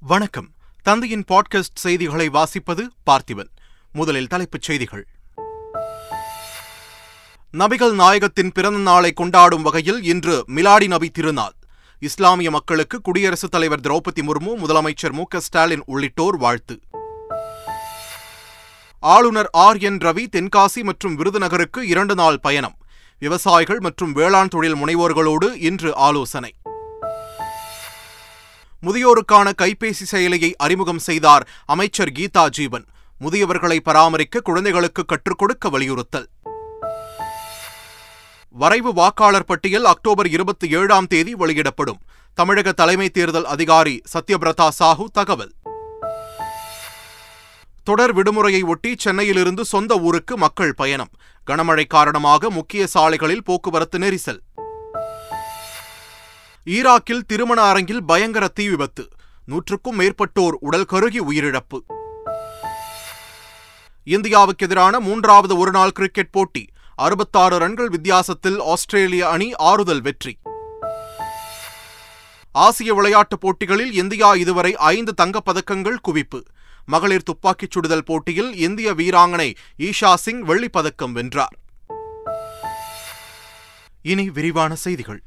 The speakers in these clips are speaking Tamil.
வணக்கம். தந்தையின் பாட்காஸ்ட் செய்திகளை வாசிப்பது பார்த்திபன். முதலில் தலைப்புச் செய்திகள். நபிகள் நாயகத்தின் பிறந்த நாளை கொண்டாடும் வகையில் இன்று மிலாடி நபி திருநாள். இஸ்லாமிய மக்களுக்கு குடியரசுத் தலைவர் திரௌபதி முர்மு முதலமைச்சர் மு ஸ்டாலின் உள்ளிட்டோர் வாழ்த்து. ஆளுநர் ஆர் என் ரவி தென்காசி மற்றும் விருதுநகருக்கு இரண்டு நாள் பயணம். விவசாயிகள் மற்றும் வேளாண் தொழில் முனைவோர்களோடு இன்று ஆலோசனை. முதியோருக்கான கைபேசி செயலியை அறிமுகம் செய்தார் அமைச்சர் கீதா ஜீவன். முதியவர்களை பராமரிக்க குழந்தைகளுக்கு கற்றுக் கொடுக்க வலியுறுத்தல். வரைவு வாக்காளர் பட்டியல் அக்டோபர் இருபத்தி ஏழாம் தேதி வெளியிடப்படும். தமிழக தலைமை தேர்தல் அதிகாரி சத்யபிரதா சாஹூ தகவல். தொடர் விடுமுறையை ஒட்டி சென்னையிலிருந்து சொந்த ஊருக்கு மக்கள் பயணம். கனமழை காரணமாக முக்கிய சாலைகளில் போக்குவரத்து நெரிசல். ஈராக்கில் திருமண அரங்கில் பயங்கர தீ விபத்து. நூற்றுக்கும் மேற்பட்டோர் உடல் கருகி உயிரிழப்பு. இந்தியாவுக்கு எதிரான மூன்றாவது ஒருநாள் கிரிக்கெட் போட்டி. அறுபத்தாறு ரன்கள் வித்தியாசத்தில் ஆஸ்திரேலிய அணி ஆறுதல் வெற்றி. ஆசிய விளையாட்டுப் போட்டிகளில் இந்தியா இதுவரை ஐந்து தங்கப் பதக்கங்கள் குவிப்பு. மகளிர் துப்பாக்கிச் சுடுதல் போட்டியில் இந்திய வீராங்கனை ஈஷா சிங் வெள்ளிப் பதக்கம் வென்றார். இனி விரிவான செய்திகள்.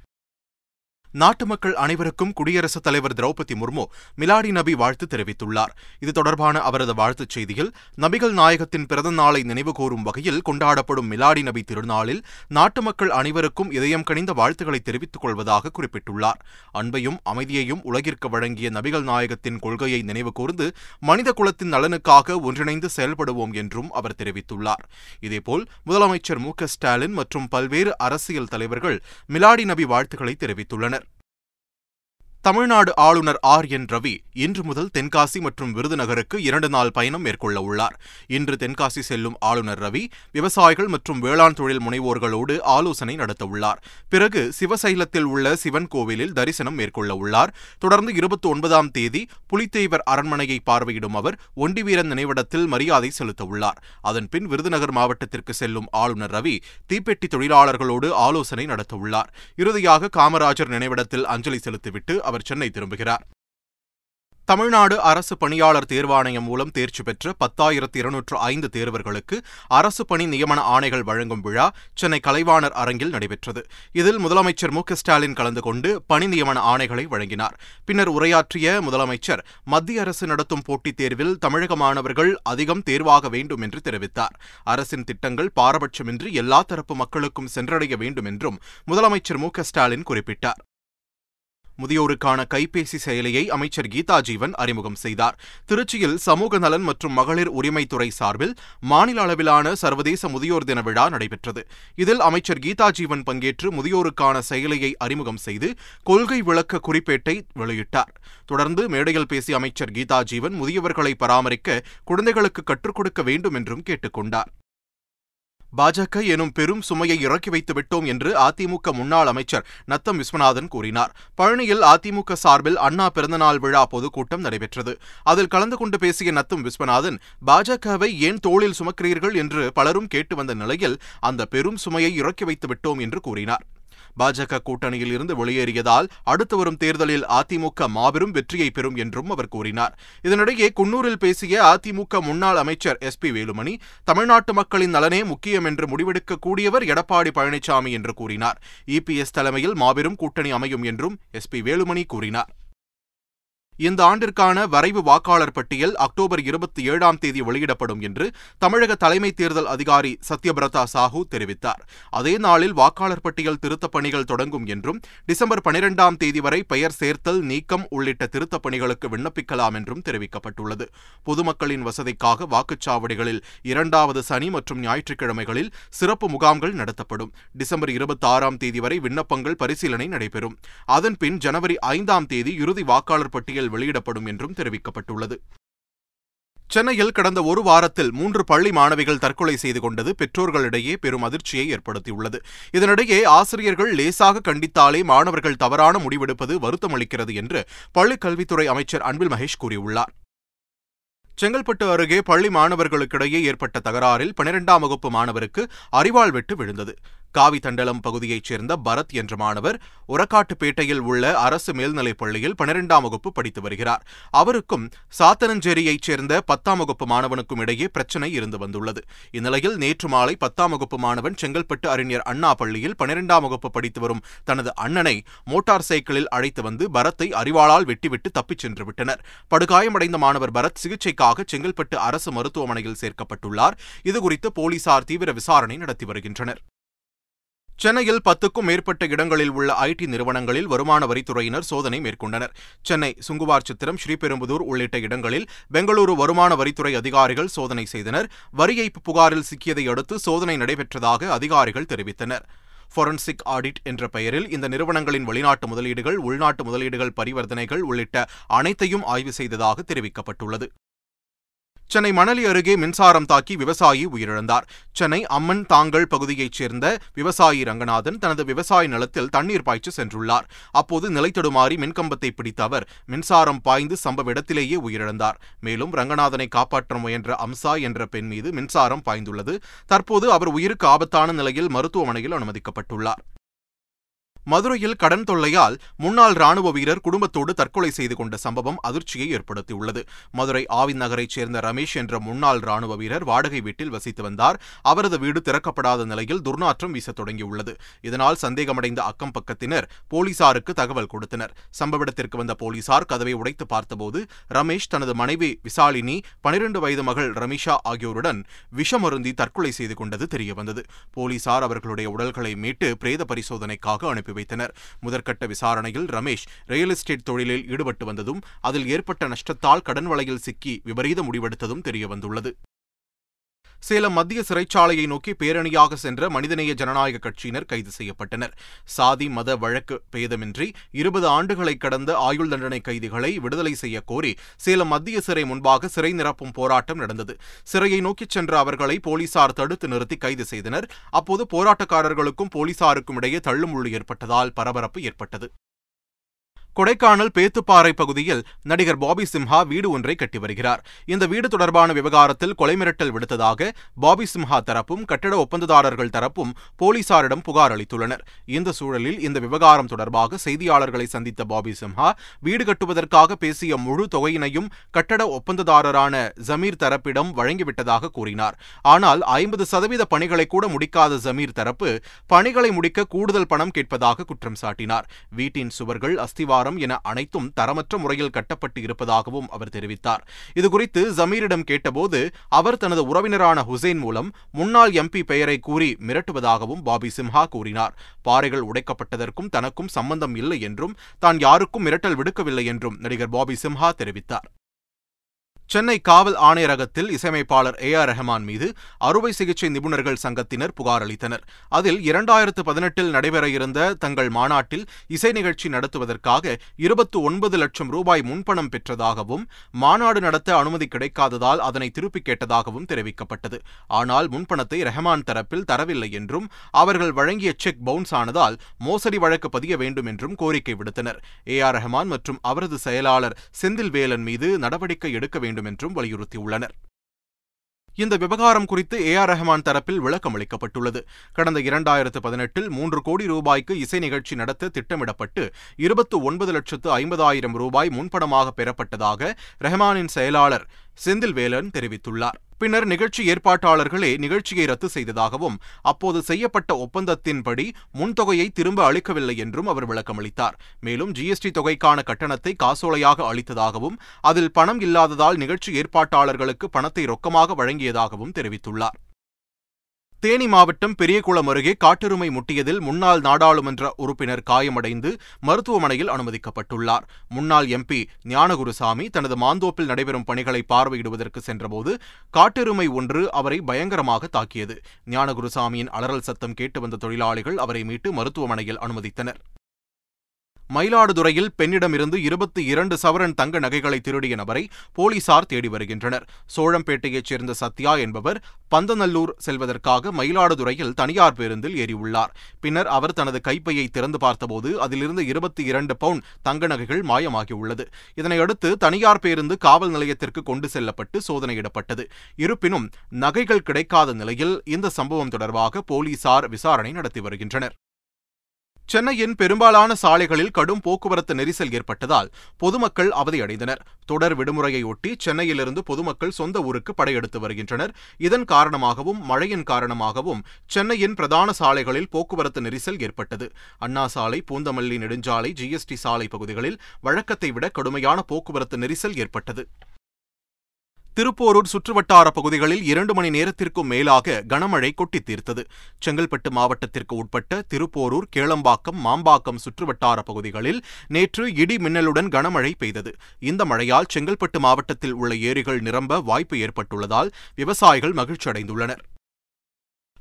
நாட்டு மக்கள் அனைவருக்கும் குடியரசுத் தலைவர் திரௌபதி முர்மு மிலாடி நபி வாழ்த்து தெரிவித்துள்ளார். இது தொடர்பான அவரது வாழ்த்துச் செய்தியில் நபிகள் நாயகத்தின் பிறந்த நாளை நினைவுகூரும் வகையில் கொண்டாடப்படும் மிலாடி நபி திருநாளில் நாட்டு மக்கள் அனைவருக்கும் இதயம் கனிந்த வாழ்த்துக்களை தெரிவித்துக் கொள்வதாக குறிப்பிட்டுள்ளார். அன்பையும் அமைதியையும் உலகிற்கு வழங்கிய நபிகள் நாயகத்தின் கொள்கையை நினைவு கூர்ந்து மனித குலத்தின் நலனுக்காக ஒன்றிணைந்து செயல்படுவோம் என்றும் அவர் தெரிவித்துள்ளார். இதேபோல் முதலமைச்சர் மு ஸ்டாலின் மற்றும் பல்வேறு அரசியல் தலைவர்கள் மிலாடி நபி வாழ்த்துக்களை தெரிவித்துள்ளனர். தமிழ்நாடு ஆளுநர் ஆர். என். ரவி இன்று முதல் தென்காசி மற்றும் விருதுநகருக்கு இரண்டு நாள் பயணம் மேற்கொள்ள உள்ளார். இன்று தென்காசி செல்லும் ஆளுநர் ரவி விவசாயிகள் மற்றும் வேளாண் தொழில் முனைவோர்களோடு ஆலோசனை நடத்த உள்ளார். பிறகு சிவசைலத்தில் உள்ள சிவன் கோவிலில் தரிசனம் மேற்கொள்ள உள்ளார். தொடர்ந்து இருபத்தி ஒன்பதாம் தேதி புலித்தேவர் அரண்மனையை பார்வையிடும் அவர் ஒண்டிவீரன் நினைவிடத்தில் மரியாதை செலுத்த உள்ளார். அதன்பின் விருதுநகர் மாவட்டத்திற்கு செல்லும் ஆளுநர் ரவி தீப்பெட்டி தொழிலாளர்களோடு ஆலோசனை நடத்த உள்ளார். இறுதியாக காமராஜர் நினைவிடத்தில் அஞ்சலி செலுத்திவிட்டு அவர் சென்னை திரும்புகிறார். தமிழ்நாடு அரசு பணியாளர் தேர்வாணையம் மூலம் தேர்ச்சி பெற்ற பத்தாயிரத்து இருநூற்று ஐந்து தேர்வர்களுக்கு அரசு பணி நியமன ஆணைகள் வழங்கும் விழா சென்னை கலைவாணர் அரங்கில் நடைபெற்றது. இதில் முதலமைச்சர் மு ஸ்டாலின் கலந்து கொண்டு பணி நியமன ஆணைகளை வழங்கினார். பின்னர் உரையாற்றிய முதலமைச்சர் மத்திய அரசு நடத்தும் போட்டித் தேர்வில் தமிழக மாணவர்கள் அதிகம் தேர்வாக வேண்டும் என்று தெரிவித்தார். அரசின் திட்டங்கள் பாரபட்சமின்றி எல்லா தரப்பு மக்களுக்கும் சென்றடைய வேண்டும் என்றும் முதலமைச்சர் மு ஸ்டாலின் குறிப்பிட்டார். முதியோருக்கான கைபேசி செயலியை அமைச்சர் கீதா ஜீவன் அறிமுகம் செய்தார். திருச்சியில் சமூக நலன் மற்றும் மகளிர் உரிமைத்துறை சார்பில் மாநில அளவிலான சர்வதேச முதியோர் தின விழா நடைபெற்றது. இதில் அமைச்சர் கீதா ஜீவன் பங்கேற்று முதியோருக்கான செயலியை அறிமுகம் செய்து கொள்கை விளக்க குறிப்பேட்டை வெளியிட்டார். தொடர்ந்து மேடையில் பேசிய அமைச்சர் கீதா ஜீவன் முதியவர்களை பராமரிக்க குழந்தைகளுக்கு கற்றுக் கொடுக்க வேண்டும் என்றும் கேட்டுக் கொண்டார். பாஜக எனும் பெரும் சுமையை இறக்கி வைத்து விட்டோம் என்று அதிமுக முன்னாள் அமைச்சர் நத்தம் விஸ்வநாதன் கூறினார். பழனியில் அதிமுக சார்பில் அண்ணா பிறந்தநாள் விழா பொதுக்கூட்டம் நடைபெற்றது. அதில் கலந்து கொண்டு பேசிய நத்தம் விஸ்வநாதன் பாஜகவை ஏன் தோளில் சுமக்கிறீர்கள் என்று பலரும் கேட்டு வந்த நிலையில் அந்த பெரும் சுமையை இறக்கி வைத்து விட்டோம் என்று கூறினார். பாஜக கூட்டணியில் இருந்து வெளியேறியதால் அடுத்து வரும் தேர்தலில் அதிமுக மாபெரும் வெற்றியை பெறும் என்றும் அவர் கூறினார். இதனிடையே குன்னூரில் பேசிய அதிமுக முன்னாள் அமைச்சர் எஸ் பி வேலுமணி தமிழ்நாட்டு மக்களின் நலனே முக்கியம் என்று முடிவெடுக்கக்கூடியவர் எடப்பாடி பழனிசாமி என்று கூறினார். இபிஎஸ் தலைமையில் மாபெரும் கூட்டணி அமையும் என்றும் எஸ் பி வேலுமணி கூறினார். இந்த ஆண்டிற்கான வரைவு வாக்காளர் பட்டியல் அக்டோபர் இருபத்தி ஏழாம் தேதி வெளியிடப்படும் என்று தமிழக தலைமை தேர்தல் அதிகாரி சத்யபிரதா சாஹூ தெரிவித்தார். அதே நாளில் வாக்காளர் பட்டியல் திருத்தப் பணிகள் தொடங்கும் என்றும் டிசம்பர் பனிரெண்டாம் தேதி வரை பெயர் சேர்த்தல் நீக்கம் உள்ளிட்ட திருத்தப் பணிகளுக்கு விண்ணப்பிக்கலாம் என்றும் தெரிவிக்கப்பட்டுள்ளது. பொதுமக்களின் வசதிக்காக வாக்குச்சாவடிகளில் இரண்டாவது சனி மற்றும் ஞாயிற்றுக்கிழமைகளில் சிறப்பு முகாம்கள் நடத்தப்படும். டிசம்பர் இருபத்தி ஆறாம் தேதி வரை விண்ணப்பங்கள் பரிசீலனை நடைபெறும். அதன்பின் ஜனவரி ஐந்தாம் தேதி இறுதி வாக்காளர் பட்டியல் வெளியிடப்படும் என்றும் தெரிவிக்கப்பட்டுள்ளது. சென்னையில் கடந்த ஒரு வாரத்தில் மூன்று பள்ளி மாணவிகள் தற்கொலை செய்து கொண்டது பெற்றோர்களிடையே பெரும் அதிர்ச்சியை ஏற்படுத்தியுள்ளது. இதனிடையே ஆசிரியர்கள் லேசாக கண்டித்தாலே மாணவர்கள் தவறான முடிவெடுப்பது வருத்தமளிக்கிறது என்று பள்ளிக் கல்வித்துறை அமைச்சர் அன்பில் மகேஷ் கூறியுள்ளார். செங்கல்பட்டு அருகே பள்ளி மாணவர்களுக்கிடையே ஏற்பட்ட தகராறில் பனிரெண்டாம் வகுப்பு மாணவருக்கு அறிவாள் வெட்டு விழுந்தது. காவிதண்டலம் பகுதியைச் சேர்ந்த பரத் என்ற மாணவர் உரக்காட்டுப்பேட்டையில் உள்ள அரசு மேல்நிலைப் பள்ளியில் பனிரெண்டாம் வகுப்பு படித்து வருகிறார். அவருக்கும் சாத்தனஞ்சேரியைச் சேர்ந்த பத்தாம் வகுப்பு மாணவனுக்கும் இடையே பிரச்சனை இருந்து வந்துள்ளது. இந்நிலையில் நேற்று மாலை பத்தாம் வகுப்பு மாணவன் செங்கல்பட்டு அறிஞர் அண்ணா பள்ளியில் பனிரெண்டாம் வகுப்பு படித்து வரும் தனது அண்ணனை மோட்டார் சைக்கிளில் அழைத்து வந்து பரத்தை அறிவாளால் வெட்டிவிட்டு தப்பிச் சென்று விட்டனர். படுகாயமடைந்த மாணவர் பரத் சிகிச்சைக்காக செங்கல்பட்டு அரசு மருத்துவமனையில் சேர்க்கப்பட்டுள்ளார். இதுகுறித்து போலீசார் தீவிர விசாரணை நடத்தி வருகின்றனர். சென்னையில் பத்துக்கும் மேற்பட்ட இடங்களில் உள்ள ஐடி நிறுவனங்களில் வருமான வரித்துறையினர் சோதனை மேற்கொண்டனர். சென்னை சுங்குவார் சித்திரம் ஸ்ரீபெரும்புதூர் உள்ளிட்ட இடங்களில் பெங்களூரு வருமான வரித்துறை அதிகாரிகள் சோதனை செய்தனர். வரி ஏய்ப்பு புகாரில் சிக்கியதை அடுத்து சோதனை நடைபெற்றதாக அதிகாரிகள் தெரிவித்தனர். ஃபொரன்சிக் ஆடிட் என்ற பெயரில் இந்த நிறுவனங்களின் வெளிநாட்டு முதலீடுகள் உள்நாட்டு முதலீடுகள் பரிவர்த்தனைகள் உள்ளிட்ட அனைத்தையும் ஆய்வு செய்ததாக தெரிவிக்கப்பட்டுள்ளது. சென்னை மணலி அருகே மின்சாரம் தாக்கி விவசாயி உயிரிழந்தார். சென்னை அம்மன் தாங்கல் பகுதியைச் சேர்ந்த விவசாயி ரங்கநாதன் தனது விவசாய நிலத்தில் தண்ணீர் பாய்ச்சி சென்றுள்ளார். அப்போது நிலைத்தடுமாறி மின்கம்பத்தை பிடித்த அவர் மின்சாரம் பாய்ந்து சம்பவ இடத்திலேயே உயிரிழந்தார். மேலும் ரங்கநாதனை காப்பாற்ற முயன்ற அம்சா என்ற பெண் மீது மின்சாரம் பாய்ந்துள்ளது. தற்போது அவர் உயிருக்கு ஆபத்தான நிலையில் மருத்துவமனையில் அனுமதிக்கப்பட்டுள்ளார். மதுரையில் கடன் தொல்லையால் முன்னாள் ராணுவ வீரர் குடும்பத்தோடு தற்கொலை செய்து கொண்ட சம்பவம் அதிர்ச்சியை ஏற்படுத்தியுள்ளது. மதுரை ஆவின் நகரைச் சேர்ந்த ரமேஷ் என்ற முன்னாள் ராணுவ வீரர் வாடகை வீட்டில் வசித்து வந்தார். அவரது வீடு திறக்கப்படாத நிலையில் துர்நாற்றம் வீசத் தொடங்கியுள்ளது. இதனால் சந்தேகமடைந்த அக்கம் பக்கத்தினர் போலீசாருக்கு தகவல் கொடுத்தனர். சம்பவ இடத்திற்கு வந்த போலீசார் கதவை உடைத்து பார்த்தபோது ரமேஷ் தனது மனைவி விசாலினி பனிரெண்டு வயது மகள் ரமிஷா ஆகியோருடன் விஷமருந்தி தற்கொலை செய்து கொண்டது தெரியவந்தது. போலீசார் அவர்களுடைய உடல்களை மீட்டு பிரேத பரிசோதனைக்காக அனுப்பி வைத்தனர். முதற்கட்ட விசாரணையில் ரமேஷ் ரியல் எஸ்டேட் தொழிலில் ஈடுபட்டு வந்ததும் அதில் ஏற்பட்ட நஷ்டத்தால் கடன் வலையில் சிக்கி விபரீத முடிவெடுத்ததும் தெரியவந்துள்ளது. சேலம் மத்திய சிறைச்சாலையை நோக்கி பேரணியாக சென்ற மனிதநேய ஜனநாயக கட்சியினர் கைது செய்யப்பட்டனர். சாதி மத வழக்கு பேதமின்றி இருபது ஆண்டுகளை கடந்த ஆயுள் தண்டனை கைதிகளை விடுதலை செய்ய கோரி சேலம் மத்திய சிறை முன்பாக சிறை நிரப்பும் போராட்டம் நடந்தது. சிறையை நோக்கிச் சென்ற அவர்களை போலீசார் தடுத்து நிறுத்தி கைது செய்தனர். அப்போது போராட்டக்காரர்களுக்கும் போலீசாருக்கும் இடையே தள்ளுமுள்ளு ஏற்பட்டதால் பரபரப்பு ஏற்பட்டது. கொடைக்கானல் பேத்துப்பாறை பகுதியில் நடிகர் பாபி சிம்ஹா வீடு ஒன்றை கட்டி வருகிறார். இந்த வீடு தொடர்பான விவகாரத்தில் கொலை மிரட்டல் விடுத்ததாக பாபி சிம்ஹா தரப்பும் கட்டட ஒப்பந்ததாரர்கள் தரப்பும் போலீசாரிடம் புகார் அளித்துள்ளனர். இந்த சூழலில் இந்த விவகாரம் தொடர்பாக செய்தியாளர்களை சந்தித்த பாபி சிம்ஹா வீடு கட்டுவதற்காக பேசிய முழு தொகையினையும் கட்டட ஒப்பந்ததாரரான ஜமீர் தரப்பிடம் வழங்கிவிட்டதாக கூறினார். ஆனால் ஐம்பது சதவீத பணிகளை கூட முடிக்காத ஜமீர் தரப்பு பணிகளை முடிக்க கூடுதல் பணம் கேட்பதாக குற்றம் சாட்டினார். வீட்டின் சுவர்கள் அஸ்திவாரம் என அனைத்தும் தரமற்ற முறையில் கட்டப்பட்டு இருப்பதாகவும் அவர் தெரிவித்தார். இதுகுறித்து ஜமீரிடம் கேட்டபோது அவர் தனது உறவினரான ஹுசைன் மூலம் முன்னாள் எம்பி பெயரை கூறி மிரட்டுவதாகவும் பாபி சிம்ஹா கூறினார். பாறைகள் உடைக்கப்பட்டதற்கும் தனக்கும் சம்பந்தம் இல்லை என்றும் தான் யாருக்கும் மிரட்டல் விடுக்கவில்லை என்றும் நடிகர் பாபி சிம்ஹா தெரிவித்தார். சென்னை காவல் ஆணையரகத்தில் இசையமைப்பாளர் ஏ ஆர் ரஹ்மான் மீது அறுவை சிகிச்சை நிபுணர்கள் சங்கத்தினர் புகார் அளித்தனர். அதில் இரண்டாயிரத்து பதினெட்டில் நடைபெற இருந்த தங்கள் மாநாட்டில் இசை நிகழ்ச்சி நடத்துவதற்காக இருபத்து ஒன்பது லட்சம் ரூபாய் முன்பணம் பெற்றதாகவும் மாநாடு நடத்த அனுமதி கிடைக்காததால் அதனை திருப்பிக் கேட்டதாகவும் தெரிவிக்கப்பட்டது. ஆனால் முன்பணத்தை ரஹ்மான் தரப்பில் தரவில்லை என்றும் அவர்கள் வழங்கிய செக் பவுன்ஸ் ஆனதால் மோசடி வழக்கு பதிய வேண்டும் என்றும் கோரிக்கை விடுத்தனர். ஏ ஆர் ரஹ்மான் மற்றும் அவரது செயலாளர் செந்தில் வேலன் மீது நடவடிக்கை எடுக்க வேண்டும் வேண்டும் என்றும் வலியுறுத்தியுள்ளனர். இந்த விவகாரம் குறித்து ஏ ஆர் ரஹ்மான் தரப்பில் விளக்கம் அளிக்கப்பட்டுள்ளது. கடந்த இரண்டாயிரத்து பதினெட்டில் மூன்று கோடி ரூபாய்க்கு இசை நிகழ்ச்சி நடத்த திட்டமிடப்பட்டு இருபத்து ஒன்பது லட்சத்து ஐம்பதாயிரம் ரூபாய் முன்பணமாக பெறப்பட்டதாக ரஹ்மானின் செயலாளர் செந்தில் வேலன் தெரிவித்துள்ளார். பின்னர் நிகழ்ச்சி ஏற்பாட்டாளர்களே நிகழ்ச்சியை ரத்து செய்ததாகவும் அப்போது செய்யப்பட்ட ஒப்பந்தத்தின்படி முன்தொகையை திரும்ப அளிக்கவில்லை என்றும் அவர் விளக்கமளித்தார். மேலும் ஜிஎஸ்டி தொகைக்கான கட்டணத்தை காசோலையாக அளித்ததாகவும் அதில் பணம் இல்லாததால் நிகழ்ச்சி ஏற்பாட்டாளர்களுக்கு பணத்தை ரொக்கமாக வழங்கியதாகவும் தெரிவித்துள்ளார். தேனி மாவட்டம் பெரியகுளம் அருகே காட்டெருமை முட்டியதில் முன்னாள் நாடாளுமன்ற உறுப்பினர் காயமடைந்து மருத்துவமனையில் அனுமதிக்கப்பட்டுள்ளார். முன்னாள் எம்பி ஞானகுருசாமி தனது மாந்தோப்பில் நடைபெறும் பணிகளை பார்வையிடுவதற்கு சென்றபோது காட்டெருமை ஒன்று அவரை பயங்கரமாக தாக்கியது. ஞானகுருசாமியின் அலறல் சத்தம் கேட்டு வந்த தொழிலாளிகள் அவரை மீட்டு மருத்துவமனையில் அனுமதித்தனர். மயிலாடுதுறையில் பெண்ணிடமிருந்து இருபத்தி இரண்டு சவரன் தங்க நகைகளை திருடிய நபரை போலீசார் தேடி வருகின்றனர். சோழம்பேட்டையைச் சேர்ந்த சத்யா என்பவர் பந்தநல்லூர் செல்வதற்காக மயிலாடுதுறையில் தனியார் பேருந்தில் ஏறியுள்ளார். பின்னர் அவர் தனது கைப்பையை திறந்து பார்த்தபோது அதிலிருந்து இருபத்தி இரண்டு பவுண்ட் தங்க நகைகள் மாயமாகியுள்ளது. இதனையடுத்து தனியார் பேருந்து காவல் நிலையத்திற்கு கொண்டு செல்லப்பட்டு சோதனையிடப்பட்டது. இருப்பினும் நகைகள் கிடைக்காத நிலையில் இந்த சம்பவம் தொடர்பாக போலீசார் விசாரணை நடத்தி வருகின்றனர். சென்னையின் பெரும்பாலான சாலைகளில் கடும் போக்குவரத்து நெரிசல் ஏற்பட்டதால் பொதுமக்கள் அவதியடைந்தனர். தொடர் விடுமுறையொட்டி சென்னையிலிருந்து பொதுமக்கள் சொந்த ஊருக்கு படையெடுத்து வருகின்றனர். இதன் காரணமாகவும் மழையின் காரணமாகவும் சென்னையின் பிரதான சாலைகளில் போக்குவரத்து நெரிசல் ஏற்பட்டது. அண்ணா சாலை பூந்தமல்லி நெடுஞ்சாலை ஜிஎஸ்டி சாலை பகுதிகளில் வழக்கத்தை விட கடுமையான போக்குவரத்து நெரிசல் ஏற்பட்டது. திருப்போரூர் சுற்றுவட்டார பகுதிகளில் இரண்டு மணி நேரத்திற்கும் மேலாக கனமழை கொட்டித் தீர்த்தது செங்கல்பட்டு மாவட்டத்திற்கு உட்பட்ட திருப்போரூர் கேளம்பாக்கம் மாம்பாக்கம் சுற்றுவட்டார பகுதிகளில் நேற்று இடி மின்னலுடன் கனமழை பெய்தது. இந்த மழையால் செங்கல்பட்டு மாவட்டத்தில் உள்ள ஏரிகள் நிரம்ப வாய்ப்பு ஏற்பட்டுள்ளதால் விவசாயிகள் மகிழ்ச்சியடைந்துள்ளனர்.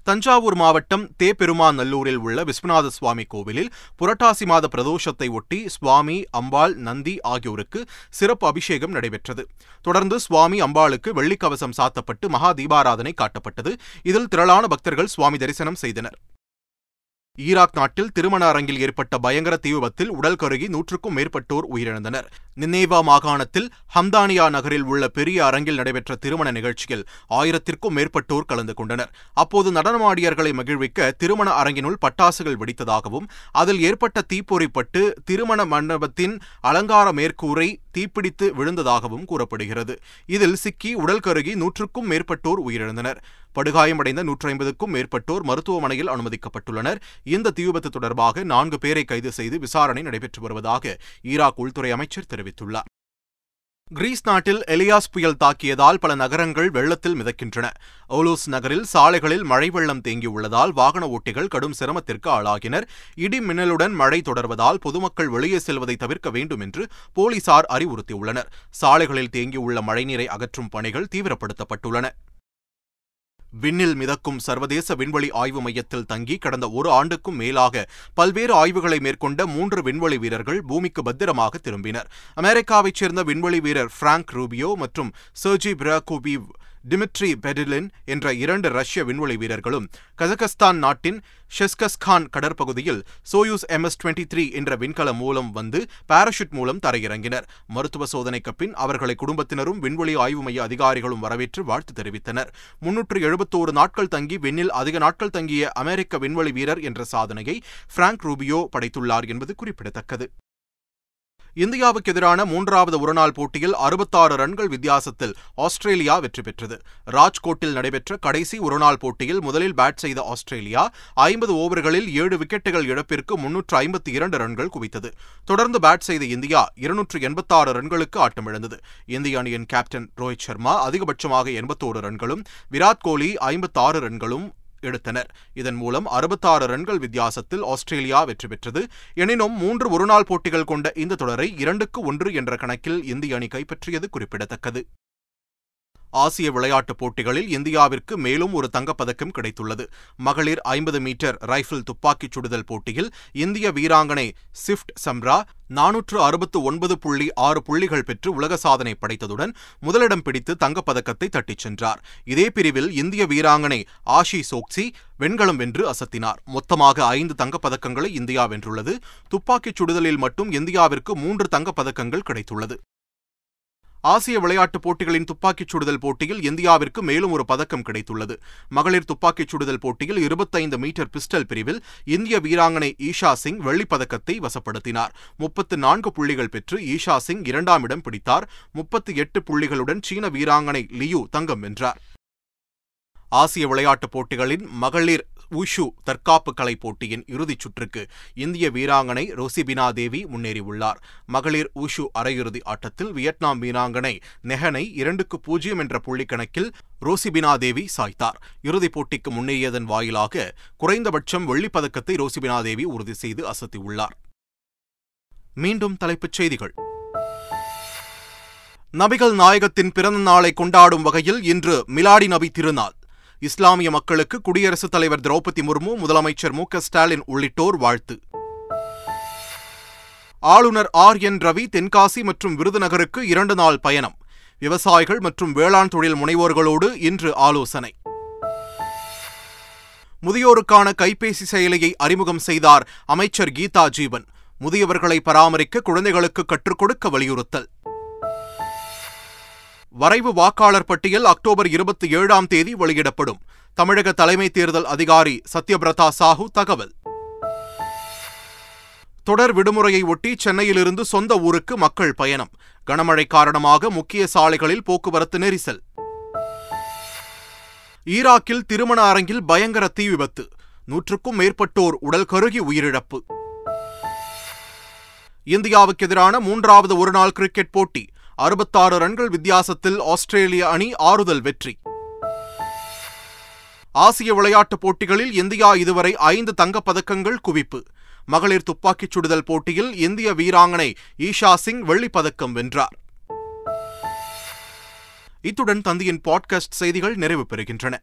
தஞ்சாவூர் மாவட்டம் தேப்பெருமாநல்லூரில் உள்ள விஸ்வநாத சுவாமி கோவிலில் புரட்டாசி மாத பிரதோஷத்தை ஒட்டி சுவாமி அம்பாள் நந்தி ஆகியோருக்கு சிறப்பு அபிஷேகம் நடைபெற்றது. தொடர்ந்து சுவாமி அம்பாளுக்கு வெள்ளிக்கவசம் சாத்தப்பட்டு மகா தீபாராதனை காட்டப்பட்டது. இதில் திரளான பக்தர்கள் சுவாமி தரிசனம் செய்தனர். ஈராக் நாட்டில் திருமண அரங்கில் ஏற்பட்ட பயங்கர தீ விபத்தில் உடல் கருகி நூற்றுக்கும் மேற்பட்டோர் உயிரிழந்தனர். நின்னேவா மாகாணத்தில் ஹம்தானியா நகரில் உள்ள பெரிய அரங்கில் நடைபெற்ற திருமண நிகழ்ச்சியில் ஆயிரத்திற்கும் மேற்பட்டோர் கலந்து கொண்டனர். அப்போது நடனமாடியர்களை மகிழ்விக்க திருமண அரங்கினுள் பட்டாசுகள் வெடித்ததாகவும் அதில் ஏற்பட்ட தீப்பொறிப்பட்டு திருமண மண்டபத்தின் அலங்கார மேற்கூரை தீப்பிடித்து விழுந்ததாகவும் கூறப்படுகிறது. இதில் சிக்கி உடல் கருகி நூற்றுக்கும் மேற்பட்டோர் உயிரிழந்தனர். படுகாயமடைந்த நூற்றி ஐம்பதுக்கும் மேற்பட்டோர் மருத்துவமனையில் அனுமதிக்கப்பட்டுள்ளனர். இந்த தீ விபத்து தொடர்பாக நான்கு பேரை கைது செய்து விசாரணை நடைபெற்று வருவதாக ஈராக் உள்துறை அமைச்சர் தெரிவித்துள்ளார். கிரீஸ் நாட்டில் எலியாஸ் புயல் தாக்கியதால் பல நகரங்கள் வெள்ளத்தில் மிதக்கின்றன. ஓலோஸ் நகரில் சாலைகளில் மழை வெள்ளம் தேங்கியுள்ளதால் வாகன ஓட்டிகள் கடும் சிரமத்திற்கு ஆளாகினர். இடி மின்னலுடன் மழை தொடர்வதால் பொதுமக்கள் வெளியே செல்வதை தவிர்க்க வேண்டும் என்று போலீசார் அறிவுறுத்தியுள்ளனர். சாலைகளில் தேங்கியுள்ள மழைநீரை அகற்றும் பணிகள் தீவிரப்படுத்தப்பட்டுள்ளன. விண்ணில் மிதக்கும் சர்வதேச விண்வெளி ஆய்வு மையத்தில் தங்கி கடந்த ஒரு ஆண்டுக்கும் மேலாக பல்வேறு ஆய்வுகளை மேற்கொண்ட மூன்று விண்வெளி வீரர்கள் பூமிக்கு பத்திரமாக திரும்பினர். அமெரிக்காவைச் சேர்ந்த விண்வெளி வீரர் பிராங்க் ரூபியோ மற்றும் சர்ஜி பிராகோபிவ் டிமிட்ரி பெடிலின் என்ற இரண்டு ரஷ்ய விண்வெளி வீரர்களும் கஜகஸ்தான் நாட்டின் ஷெஸ்கஸ்கான் கடற்பகுதியில் சோயூஸ் எம்எஸ் டுவெண்ட்டி த்ரீ என்ற விண்கலம் மூலம் வந்து பாராஷூட் மூலம் தரையிறங்கினர். மருத்துவ சோதனைக்கு பின் அவர்களை குடும்பத்தினரும் விண்வெளி ஆய்வு மைய அதிகாரிகளும் வரவேற்று வாழ்த்து தெரிவித்தனர். முன்னூற்று எழுபத்தோரு நாட்கள் தங்கி விண்ணில் அதிக நாட்கள் தங்கிய அமெரிக்க விண்வெளி வீரர் என்ற சாதனையை பிராங்க் ரூபியோ படைத்துள்ளார் என்பது குறிப்பிடத்தக்கது. இந்தியாவுக்கு எதிரான மூன்றாவது ஒருநாள் போட்டியில் அறுபத்தாறு ரன்கள் வித்தியாசத்தில் ஆஸ்திரேலியா வெற்றி பெற்றது. ராஜ்கோட்டில் நடைபெற்ற கடைசி ஒருநாள் போட்டியில் முதலில் பேட் செய்த ஆஸ்திரேலியா ஐம்பது ஓவர்களில் ஏழு விக்கெட்டுகள் இழப்பிற்கு முன்னூற்று ஐம்பத்தி இரண்டு ரன்கள் குவித்தது. தொடர்ந்து பேட் செய்த இந்தியா இருநூற்று எண்பத்தாறு ரன்களுக்கு ஆட்டமிழந்தது. இந்திய அணியின் கேப்டன் ரோஹித் சர்மா அதிகபட்சமாக எண்பத்தோரு ரன்களும் விராட் கோலி ஐம்பத்தாறு ரன்களும் எடுத்தனர். இதன் மூலம் அறுபத்தாறு ரன்கள் வித்தியாசத்தில் ஆஸ்திரேலியா வெற்றி பெற்றது. எனினும் மூன்று ஒருநாள் போட்டிகள் கொண்ட இந்த தொடரை இரண்டுக்கு ஒன்று என்ற கணக்கில் இந்திய அணி கைப்பற்றியது குறிப்பிடத்தக்கது. ஆசிய விளையாட்டுப் போட்டிகளில் இந்தியாவிற்கு மேலும் ஒரு தங்கப்பதக்கம் கிடைத்துள்ளது. மகளிர் ஐம்பது மீட்டர் ரைஃபிள் துப்பாக்கிச் சுடுதல் போட்டியில் இந்திய வீராங்கனை சிஃப்ட் சம்ரா நானூற்று அறுபத்து ஒன்பது புள்ளி ஆறு புள்ளிகள் பெற்று உலக சாதனை படைத்ததுடன் முதலிடம் பிடித்து தங்கப்பதக்கத்தை தட்டிச் சென்றார். இதே பிரிவில் இந்திய வீராங்கனை ஆஷி சோக்சி வெண்கலம் வென்று அசத்தினார். மொத்தமாக ஐந்து தங்கப்பதக்கங்களை இந்தியா வென்றுள்ளது. துப்பாக்கிச் சுடுதலில் மட்டும் இந்தியாவிற்கு மூன்று தங்கப்பதக்கங்கள் கிடைத்துள்ளது. ஆசிய விளையாட்டுப் போட்டிகளின் துப்பாக்கிச் சுடுதல் போட்டியில் இந்தியாவிற்கு மேலும் ஒரு பதக்கம் கிடைத்துள்ளது. மகளிர் துப்பாக்கிச் சுடுதல் போட்டியில் இருபத்தைந்து மீட்டர் பிஸ்டல் பிரிவில் இந்திய வீராங்கனை ஈஷா சிங் வெள்ளிப் பதக்கத்தை வசப்படுத்தினார். முப்பத்து நான்கு புள்ளிகள் பெற்று ஈஷா சிங் இரண்டாம் இடம் பிடித்தார். முப்பத்தி எட்டு புள்ளிகளுடன் சீன வீராங்கனை லியூ தங்கம் வென்றார். ஆசிய விளையாட்டுப் போட்டிகளின் மகளிர் உஷு தற்காப்பு கலை போட்டியின் இறுதிச் சுற்றுக்கு இந்திய வீராங்கனை ரோசிபினா தேவி முன்னேறியுள்ளார். மகளிர் உஷு அரையிறுதி ஆட்டத்தில் வியட்நாம் வீராங்கனை நெஹனை இரண்டுக்கு பூஜ்ஜியம் என்ற புள்ளிக்கணக்கில் ரோசிபினா தேவி சாய்த்தார். இறுதிப் போட்டிக்கு முன்னேறியதன் வாயிலாக குறைந்தபட்சம் வெள்ளிப்பதக்கத்தை ரோசிபினா தேவி உறுதி செய்து அசத்தியுள்ளார். மீண்டும் தலைப்புச் செய்திகள். நபிகள் நாயகத்தின் பிறந்த நாளை கொண்டாடும் வகையில் இன்று மிலாடி நபி திருநாள். இஸ்லாமிய மக்களுக்கு குடியரசுத் தலைவர் திரௌபதி முர்மு முதலமைச்சர் மு ஸ்டாலின் உள்ளிட்டோர் வாழ்த்து. ஆளுநர் ஆர் என் ரவி தென்காசி மற்றும் விருதுநகருக்கு இரண்டு நாள் பயணம். விவசாயிகள் மற்றும் வேளாண் தொழில் முனைவோர்களோடு இன்று ஆலோசனை. முதியோருக்கான கைபேசி செயலியை அறிமுகம் செய்தார் அமைச்சர் கீதா ஜீவன். முதியவர்களை பராமரிக்க குழந்தைகளுக்கு கற்றுக் கொடுக்க வலியுறுத்தல். வரைவு வாக்காளர் பட்டியல் அக்டோபர் இருபத்தி ஏழாம் தேதி வெளியிடப்படும். தமிழக தலைமை தேர்தல் அதிகாரி சத்யபிரதா சாஹூ தகவல். தொடர் விடுமுறையை ஒட்டி சென்னையிலிருந்து சொந்த ஊருக்கு மக்கள் பயணம். கனமழை காரணமாக முக்கிய சாலைகளில் போக்குவரத்து நெரிசல். ஈராக்கில் திருமண அரங்கில் பயங்கர தீ விபத்து. நூற்றுக்கும் மேற்பட்டோர் உடல் கருகி உயிரிழப்பு. இந்தியாவுக்கு எதிரான மூன்றாவது ஒருநாள் கிரிக்கெட் போட்டி. அறுபத்தாறு ரன்கள் வித்தியாசத்தில் ஆஸ்திரேலிய அணி ஆறுதல் வெற்றி. ஆசிய விளையாட்டுப் போட்டிகளில் இந்தியா இதுவரை ஐந்து தங்கப்பதக்கங்கள் குவிப்பு. மகளிர் துப்பாக்கிச் சுடுதல் போட்டியில் இந்திய வீராங்கனை ஈஷா சிங் வெள்ளிப் பதக்கம் வென்றார். இத்துடன் தந்தியின் பாட்காஸ்ட் செய்திகள் நிறைவு பெறுகின்றன.